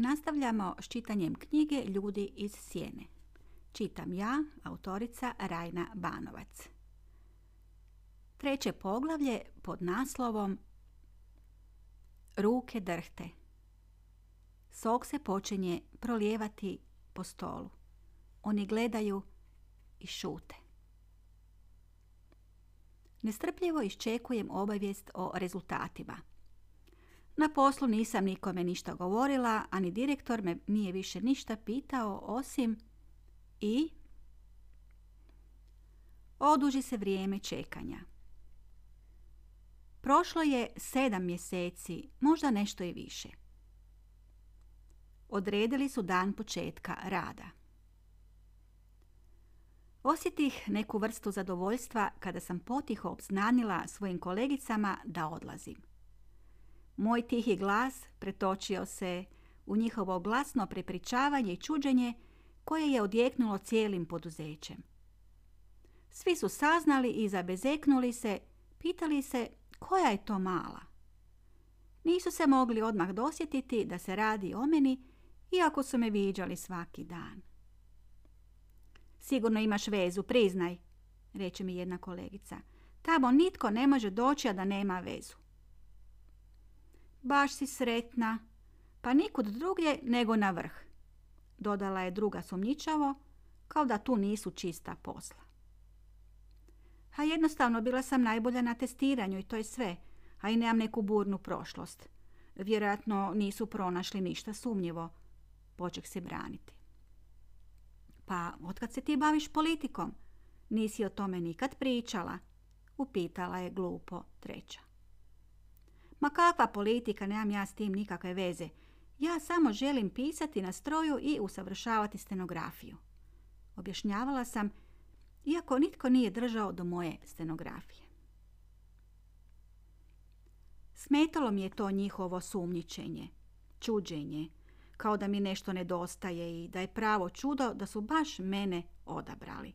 Nastavljamo s čitanjem knjige Ljudi iz sjene. Čitam ja, autorica Rajna Banovac. Treće poglavlje pod naslovom Ruke drhte. Sok se počinje prolijevati po stolu. Oni gledaju i šute. Nestrpljivo iščekujem obavijest o rezultatima. Na poslu nisam nikome ništa govorila, ani direktor me nije više ništa pitao, osim i oduži se vrijeme čekanja. Prošlo je sedam mjeseci, možda nešto i više. Odredili su dan početka rada. Osjetih neku vrstu zadovoljstva kada sam potiho obznanila svojim kolegicama da odlazim. Moj tihi glas pretočio se u njihovo glasno prepričavanje i čuđenje koje je odjeknulo cijelim poduzećem. Svi su saznali i zabezeknuli se, pitali se koja je to mala. Nisu se mogli odmah dosjetiti da se radi o meni, iako su me viđali svaki dan. Sigurno imaš vezu, priznaj, reče mi jedna kolegica. Tamo nitko ne može doći, a da nema vezu. Baš si sretna, pa nikud drugdje nego na vrh, dodala je druga sumnjičavo, kao da tu nisu čista posla. A jednostavno bila sam najbolja na testiranju i to je sve, a i nemam neku burnu prošlost. Vjerojatno nisu pronašli ništa sumnjivo, poček se braniti. Pa, otkad se ti baviš politikom? Nisi o tome nikad pričala, upitala je glupo treća. Ma kakva politika, nemam ja s tim nikakve veze. Ja samo želim pisati na stroju i usavršavati stenografiju. Objašnjavala sam, iako nitko nije držao do moje stenografije. Smetalo mi je to njihovo sumnjičenje, čuđenje, kao da mi nešto nedostaje i da je pravo čudo da su baš mene odabrali.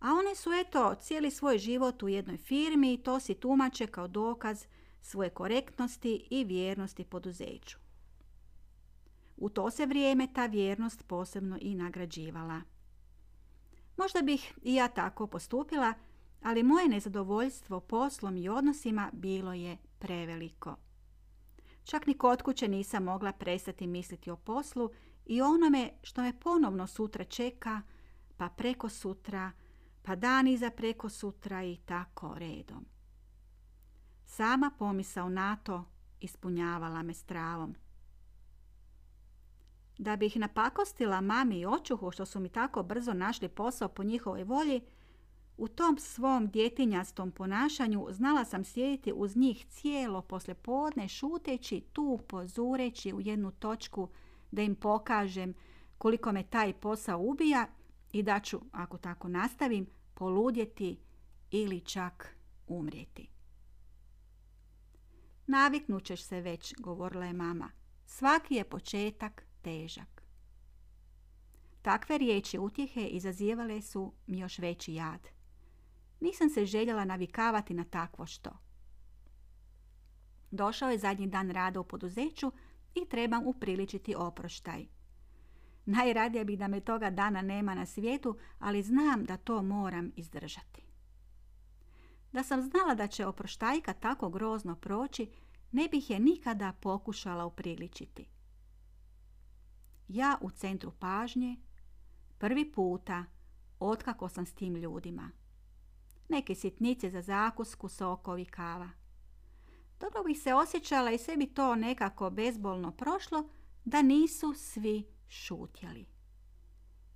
A one su eto cijeli svoj život u jednoj firmi i to si tumače kao dokaz svoje korektnosti i vjernosti poduzeću. U to se vrijeme ta vjernost posebno i nagrađivala. Možda bih i ja tako postupila, ali moje nezadovoljstvo poslom i odnosima bilo je preveliko. Čak ni kod kuće nisam mogla prestati misliti o poslu i onome što me ponovno sutra čeka, pa preko sutra, pa dan iza preko sutra i tako redom. Sama pomisao na to ispunjavala me stravom. Da bih napakostila mami i očuhu što su mi tako brzo našli posao po njihovoj volji, u tom svom djetinjastom ponašanju znala sam sjediti uz njih cijelo podne šuteći tu pozureći u jednu točku da im pokažem koliko me taj posao ubija i da ću, ako tako nastavim, poludjeti ili čak umrijeti. Naviknut ćeš se već, govorila je mama. Svaki je početak težak. Takve riječi utjehe izazivale su mi još veći jad. Nisam se željela navikavati na takvo što. Došao je zadnji dan rada u poduzeću i trebam upriličiti oproštaj. Najradije bih da me toga dana nema na svijetu, ali znam da to moram izdržati. Da sam znala da će oproštajka tako grozno proći, ne bih je nikada pokušala upriličiti. Ja u centru pažnje, prvi puta, otkako sam s tim ljudima. Neke sitnice za zakusku, sokovi, kava. Dobro bih se osjećala i sve bi to nekako bezbolno prošlo, da nisu svi šutjeli.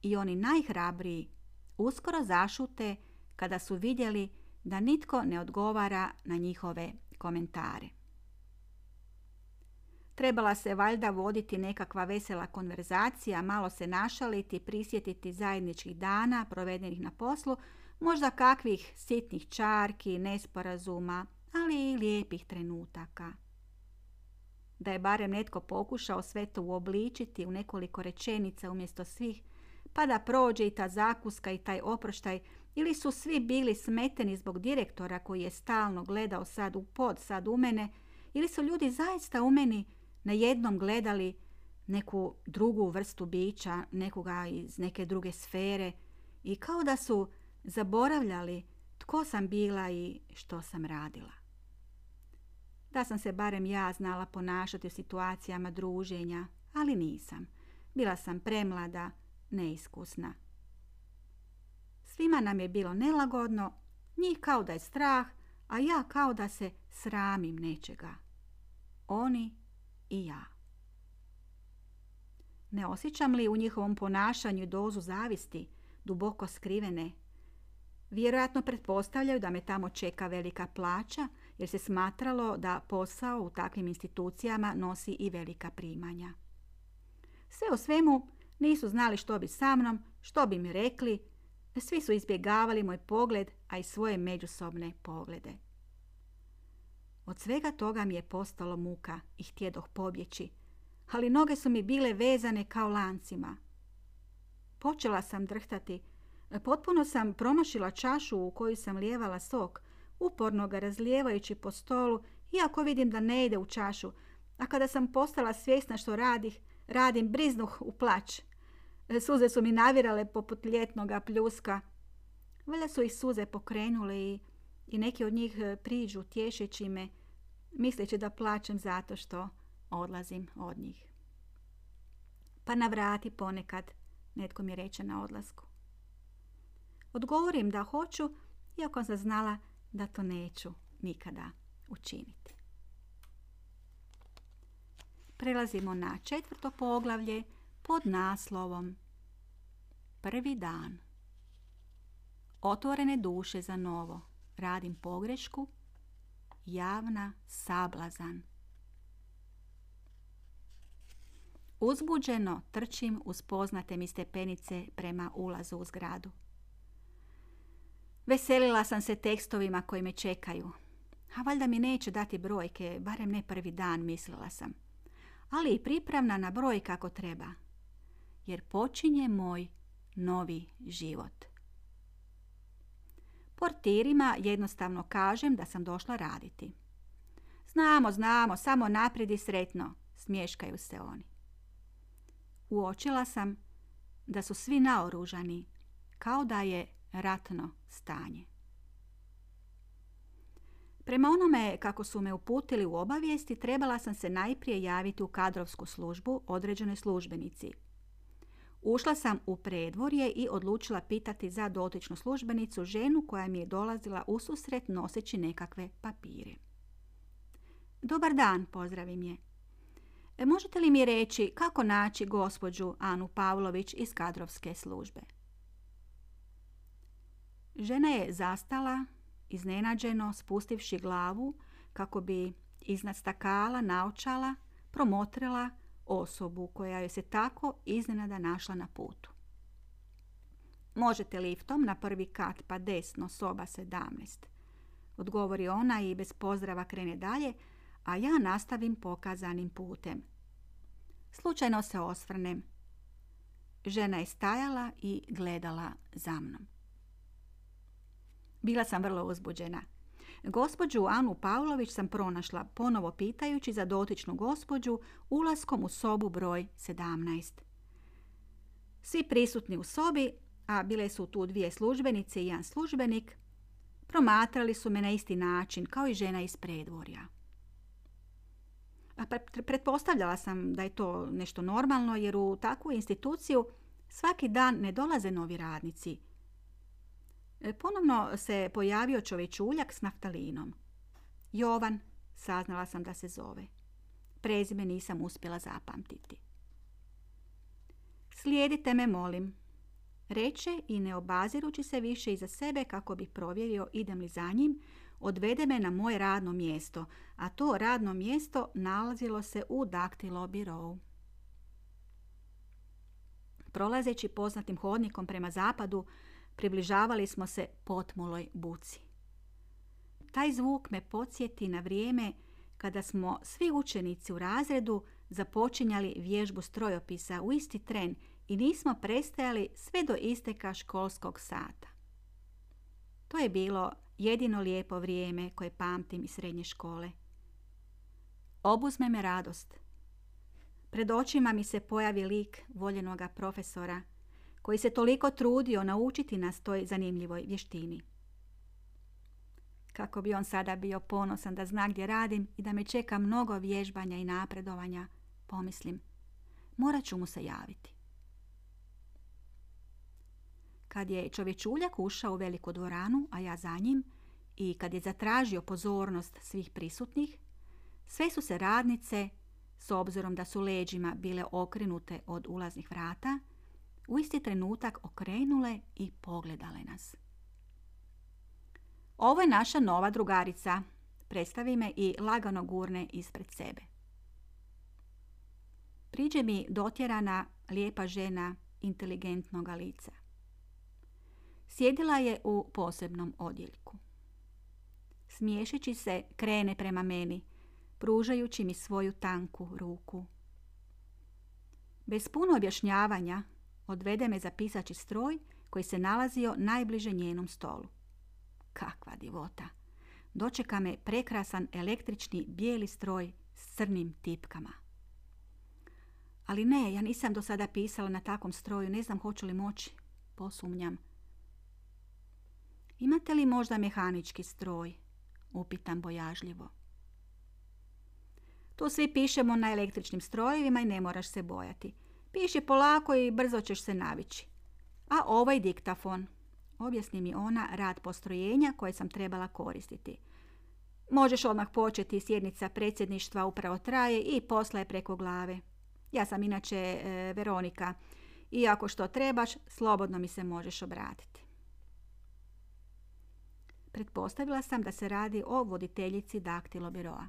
I oni najhrabriji uskoro zašute kada su vidjeli da nitko ne odgovara na njihove komentare. Trebala se valjda voditi nekakva vesela konverzacija, malo se našaliti, prisjetiti zajedničkih dana provedenih na poslu, možda kakvih sitnih čarki, nesporazuma, ali i lijepih trenutaka. Da je barem netko pokušao sve to uobličiti u nekoliko rečenica umjesto svih, pa da prođe i ta zakuska i taj oproštaj, ili su svi bili smeteni zbog direktora koji je stalno gledao sad u pod, sad u mene, ili su ljudi zaista u meni na jednom gledali neku drugu vrstu bića, nekoga iz neke druge sfere i kao da su zaboravljali tko sam bila i što sam radila. Da sam se barem ja znala ponašati u situacijama druženja, ali nisam. Bila sam premlada, neiskusna. Svima nam je bilo nelagodno, njih kao da je strah, a ja kao da se sramim nečega. Oni i ja. Ne osjećam li u njihovom ponašanju dozu zavisti, duboko skrivene? Vjerojatno pretpostavljaju da me tamo čeka velika plaća, jer se smatralo da posao u takvim institucijama nosi i velika primanja. Sve u svemu nisu znali što bi sa mnom, što bi mi rekli, svi su izbjegavali moj pogled, a i svoje međusobne poglede. Od svega toga mi je postalo muka i htjedoh pobjeći, ali noge su mi bile vezane kao lancima. Počela sam drhtati, potpuno sam promašila čašu u koju sam lijevala sok, uporno ga razlijevajući po stolu, iako vidim da ne ide u čašu, a kada sam postala svjesna što radih, radim briznuh u plać. Suze su mi navirale poput ljetnoga pljuska. Valjda su ih suze pokrenule i, i neki od njih e, priđu tješeći me, misleći da plaćem zato što odlazim od njih. Pa navrati ponekad, netko mi reče na odlasku. Odgovorim da hoću, iako sam znala da to neću nikada učiniti. Prelazimo na četvrto poglavlje pod naslovom Prvi dan. Otvorene duše za novo. Radim pogrešku. Javna sablazan. Uzbuđeno trčim uz poznate mi stepenice prema ulazu u zgradu. Veselila sam se tekstovima koji me čekaju. A valjda mi neće dati brojke, barem ne prvi dan, mislila sam. Ali i pripravna na broj kako treba. Jer počinje moj novi život. Portirima jednostavno kažem da sam došla raditi. Znamo, znamo, samo naprijed i sretno, smješkaju se oni. Uočila sam da su svi naoružani, kao da je ratno stanje. Prema onome kako su me uputili u obavijesti, trebala sam se najprije javiti u kadrovsku službu određenoj službenici. Ušla sam u predvorje i odlučila pitati za dotičnu službenicu ženu koja mi je dolazila u susret noseći nekakve papire. Dobar dan, pozdravim je. E, možete li mi reći kako naći gospođu Anu Pavlović iz kadrovske službe? Žena je zastala, iznenađeno, spustivši glavu kako bi iznad stakala naočala, promotrila osobu koja joj se tako iznenada našla na putu. Možete liftom na prvi kat pa desno soba 17. Odgovori ona i bez pozdrava krene dalje, a ja nastavim pokazanim putem. Slučajno se osvrnem. Žena je stajala i gledala za mnom. Bila sam vrlo uzbuđena. Gospođu Anu Pavlović sam pronašla, ponovo pitajući za dotičnu gospođu ulaskom u sobu broj 17. Svi prisutni u sobi, a bile su tu dvije službenice i jedan službenik, promatrali su me na isti način kao i žena iz predvorja. A pretpostavljala sam da je to nešto normalno jer u takvu instituciju svaki dan ne dolaze novi radnici – ponovno se pojavio čovječuljak s naftalinom. Jovan, saznala sam da se zove. Prezime nisam uspjela zapamtiti. Slijedite me, molim. Reče i ne obazirući se više iza sebe kako bi provjerio idem li za njim, odvede me na moje radno mjesto, a to radno mjesto nalazilo se u daktilo birovu. Prolazeći poznatim hodnikom prema zapadu, približavali smo se potmuloj buci. Taj zvuk me podsjeti na vrijeme kada smo svi učenici u razredu započinjali vježbu strojopisa u isti tren i nismo prestajali sve do isteka školskog sata. To je bilo jedino lijepo vrijeme koje pamtim iz srednje škole. Obuzme me radost. Pred očima mi se pojavi lik voljenoga profesora koji se toliko trudio naučiti nas toj zanimljivoj vještini. Kako bi on sada bio ponosan da zna gdje radim i da me čeka mnogo vježbanja i napredovanja, pomislim, morat ću mu se javiti. Kad je čovječuljak ušao u veliku dvoranu, a ja za njim, i kad je zatražio pozornost svih prisutnih, sve su se radnice, s obzirom da su leđima bile okrenute od ulaznih vrata, u isti trenutak okrenule i pogledale nas. Ovo je naša nova drugarica, predstavi me i lagano gurne ispred sebe. Priđe mi dotjerana, lijepa žena inteligentnog lica. Sjedila je u posebnom odjeljku. Smiješeći se, krene prema meni, pružajući mi svoju tanku ruku. Bez puno objašnjavanja odvede me za pisači stroj koji se nalazio najbliže njenom stolu. Kakva divota! Dočeka me prekrasan električni bijeli stroj s crnim tipkama. Ali ne, ja nisam do sada pisala na takvom stroju, ne znam hoću li moći. Posumnjam. Imate li možda mehanički stroj? Upitam bojažljivo. Tu svi pišemo na električnim strojevima i ne moraš se bojati. Piši polako i brzo ćeš se navići. A ovaj diktafon. Objasni mi ona rad postrojenja koje sam trebala koristiti. Možeš odmah početi, sjednica predsjedništva upravo traje i posla je preko glave. Ja sam inače e, Veronika i ako što trebaš, slobodno mi se možeš obratiti. Pretpostavila sam da se radi o voditeljici daktilo biroa.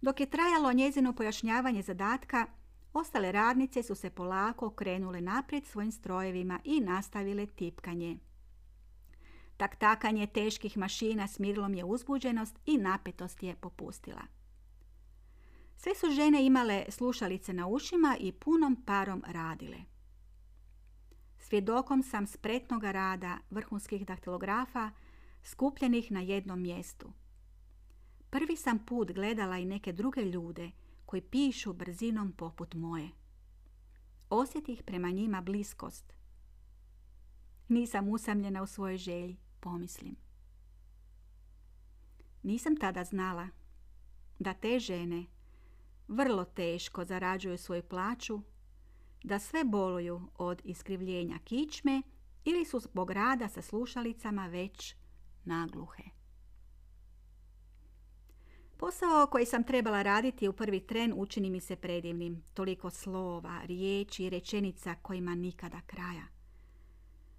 Dok je trajalo njezino pojašnjavanje zadatka, ostale radnice su se polako krenule naprijed svojim strojevima i nastavile tipkanje. takanje teških mašina smirilo mi je uzbuđenost i napetost je popustila. Sve su žene imale slušalice na ušima i punom parom radile. Svjedokom sam spretnoga rada vrhunskih daktilografa skupljenih na jednom mjestu – Prvi sam put gledala i neke druge ljude koji pišu brzinom poput moje. Osjetih prema njima bliskost. Nisam usamljena u svojoj želji, pomislim. Nisam tada znala da te žene vrlo teško zarađuju svoju plaću, da sve boluju od iskrivljenja kičme ili su zbog rada sa slušalicama već nagluhe. Posao koji sam trebala raditi u prvi tren učini mi se predivnim. Toliko slova, riječi i rečenica kojima nikada kraja.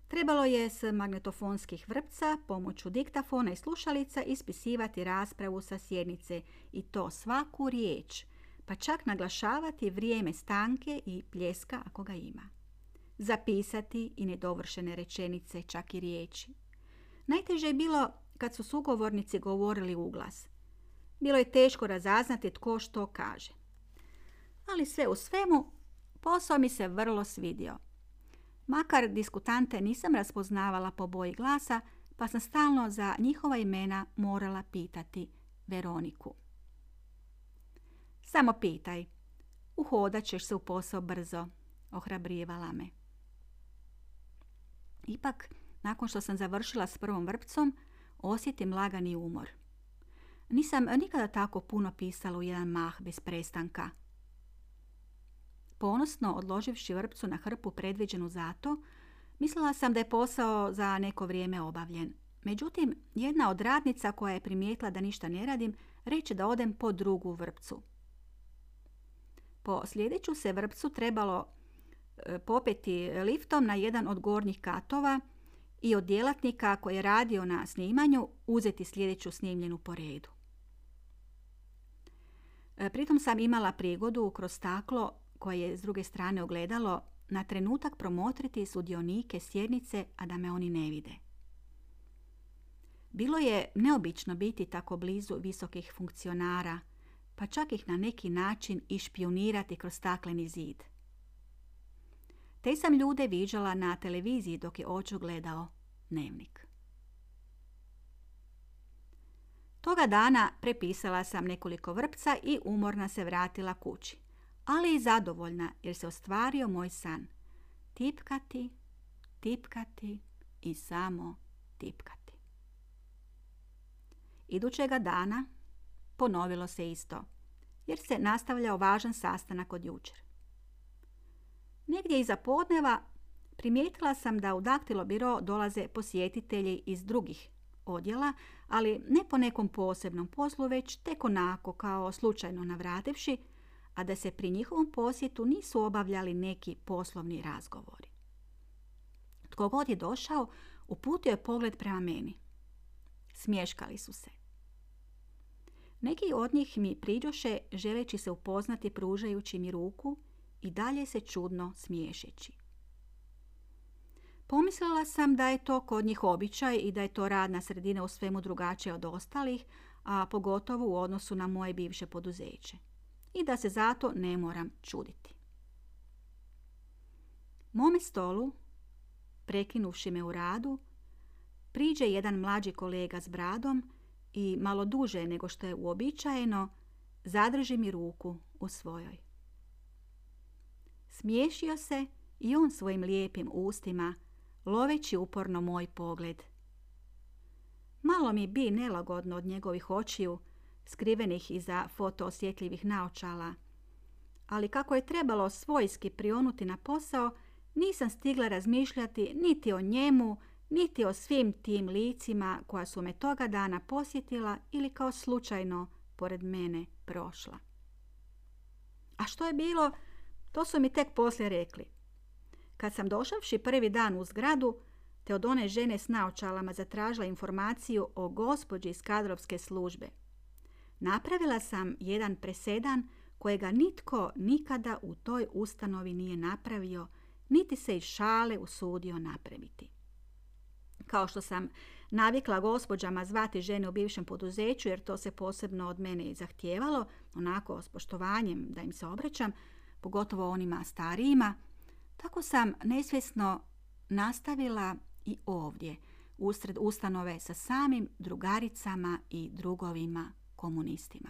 Trebalo je s magnetofonskih vrpca pomoću diktafona i slušalica ispisivati raspravu sa sjednice i to svaku riječ, pa čak naglašavati vrijeme stanke i pljeska ako ga ima. Zapisati i nedovršene rečenice, čak i riječi. Najteže je bilo kad su sugovornici govorili u glas – bilo je teško razaznati tko što kaže. Ali sve u svemu, posao mi se vrlo svidio. Makar diskutante nisam raspoznavala po boji glasa, pa sam stalno za njihova imena morala pitati Veroniku. Samo pitaj. Uhodat ćeš se u posao brzo, ohrabrijevala me. Ipak, nakon što sam završila s prvom vrpcom, osjetim lagani umor. Nisam nikada tako puno pisala u jedan mah bez prestanka. Ponosno odloživši vrpcu na hrpu predviđenu za to, mislila sam da je posao za neko vrijeme obavljen. Međutim, jedna od radnica koja je primijetila da ništa ne radim, reče da odem po drugu vrpcu. Po sljedeću se vrpcu trebalo e, popeti liftom na jedan od gornjih katova i od djelatnika koji je radio na snimanju uzeti sljedeću snimljenu po redu. E, pritom sam imala prigodu kroz staklo koje je s druge strane ogledalo na trenutak promotriti sudionike sjednice, a da me oni ne vide. Bilo je neobično biti tako blizu visokih funkcionara, pa čak ih na neki način i špionirati kroz stakleni zid. Te sam ljude viđala na televiziji dok je oču gledao dnevnik. Toga dana prepisala sam nekoliko vrpca i umorna se vratila kući, ali i zadovoljna jer se ostvario moj san. Tipkati, tipkati i samo tipkati. Idućega dana ponovilo se isto, jer se nastavljao važan sastanak od jučer. Negdje iza podneva primijetila sam da u daktilo biro dolaze posjetitelji iz drugih odjela, ali ne po nekom posebnom poslu, već tek onako kao slučajno navrativši, a da se pri njihovom posjetu nisu obavljali neki poslovni razgovori. Tko god je došao, uputio je pogled prema meni. Smješkali su se. Neki od njih mi priđoše želeći se upoznati pružajući mi ruku i dalje se čudno smiješeći. Pomislila sam da je to kod njih običaj i da je to radna sredina u svemu drugačije od ostalih, a pogotovo u odnosu na moje bivše poduzeće. I da se zato ne moram čuditi. Mome stolu, prekinuvši me u radu, priđe jedan mlađi kolega s bradom i malo duže nego što je uobičajeno, zadrži mi ruku u svojoj. Smiješio se i on svojim lijepim ustima, loveći uporno moj pogled. Malo mi bi nelagodno od njegovih očiju, skrivenih iza fotoosjetljivih naočala, ali kako je trebalo svojski prionuti na posao, nisam stigla razmišljati niti o njemu, niti o svim tim licima koja su me toga dana posjetila ili kao slučajno pored mene prošla. A što je bilo, to su mi tek poslije rekli. Kad sam došavši prvi dan u zgradu, te od one žene s naočalama zatražila informaciju o gospođi iz kadrovske službe. Napravila sam jedan presedan kojega nitko nikada u toj ustanovi nije napravio, niti se iz šale usudio napraviti. Kao što sam navikla gospođama zvati žene u bivšem poduzeću, jer to se posebno od mene i zahtijevalo, onako s poštovanjem da im se obraćam, pogotovo onima starijima, tako sam nesvjesno nastavila i ovdje, usred ustanove sa samim drugaricama i drugovima komunistima.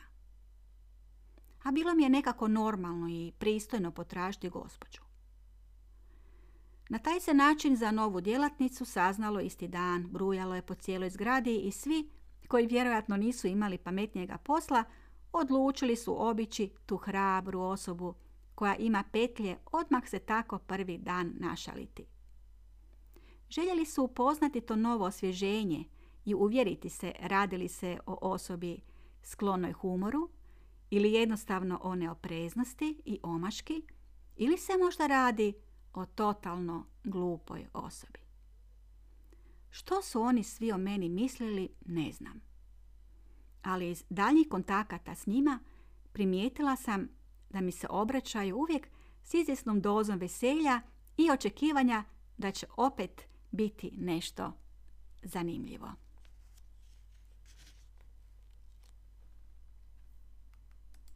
A bilo mi je nekako normalno i pristojno potražiti gospođu. Na taj se način za novu djelatnicu saznalo isti dan, brujalo je po cijeloj zgradi i svi koji vjerojatno nisu imali pametnijega posla, odlučili su obići tu hrabru osobu koja ima petlje odmah se tako prvi dan našaliti. Željeli su upoznati to novo osvježenje i uvjeriti se radili se o osobi sklonoj humoru ili jednostavno o neopreznosti i omaški ili se možda radi o totalno glupoj osobi. Što su oni svi o meni mislili, ne znam. Ali iz daljnjih kontakata s njima primijetila sam da mi se obraćaju uvijek s izvjesnom dozom veselja i očekivanja da će opet biti nešto zanimljivo.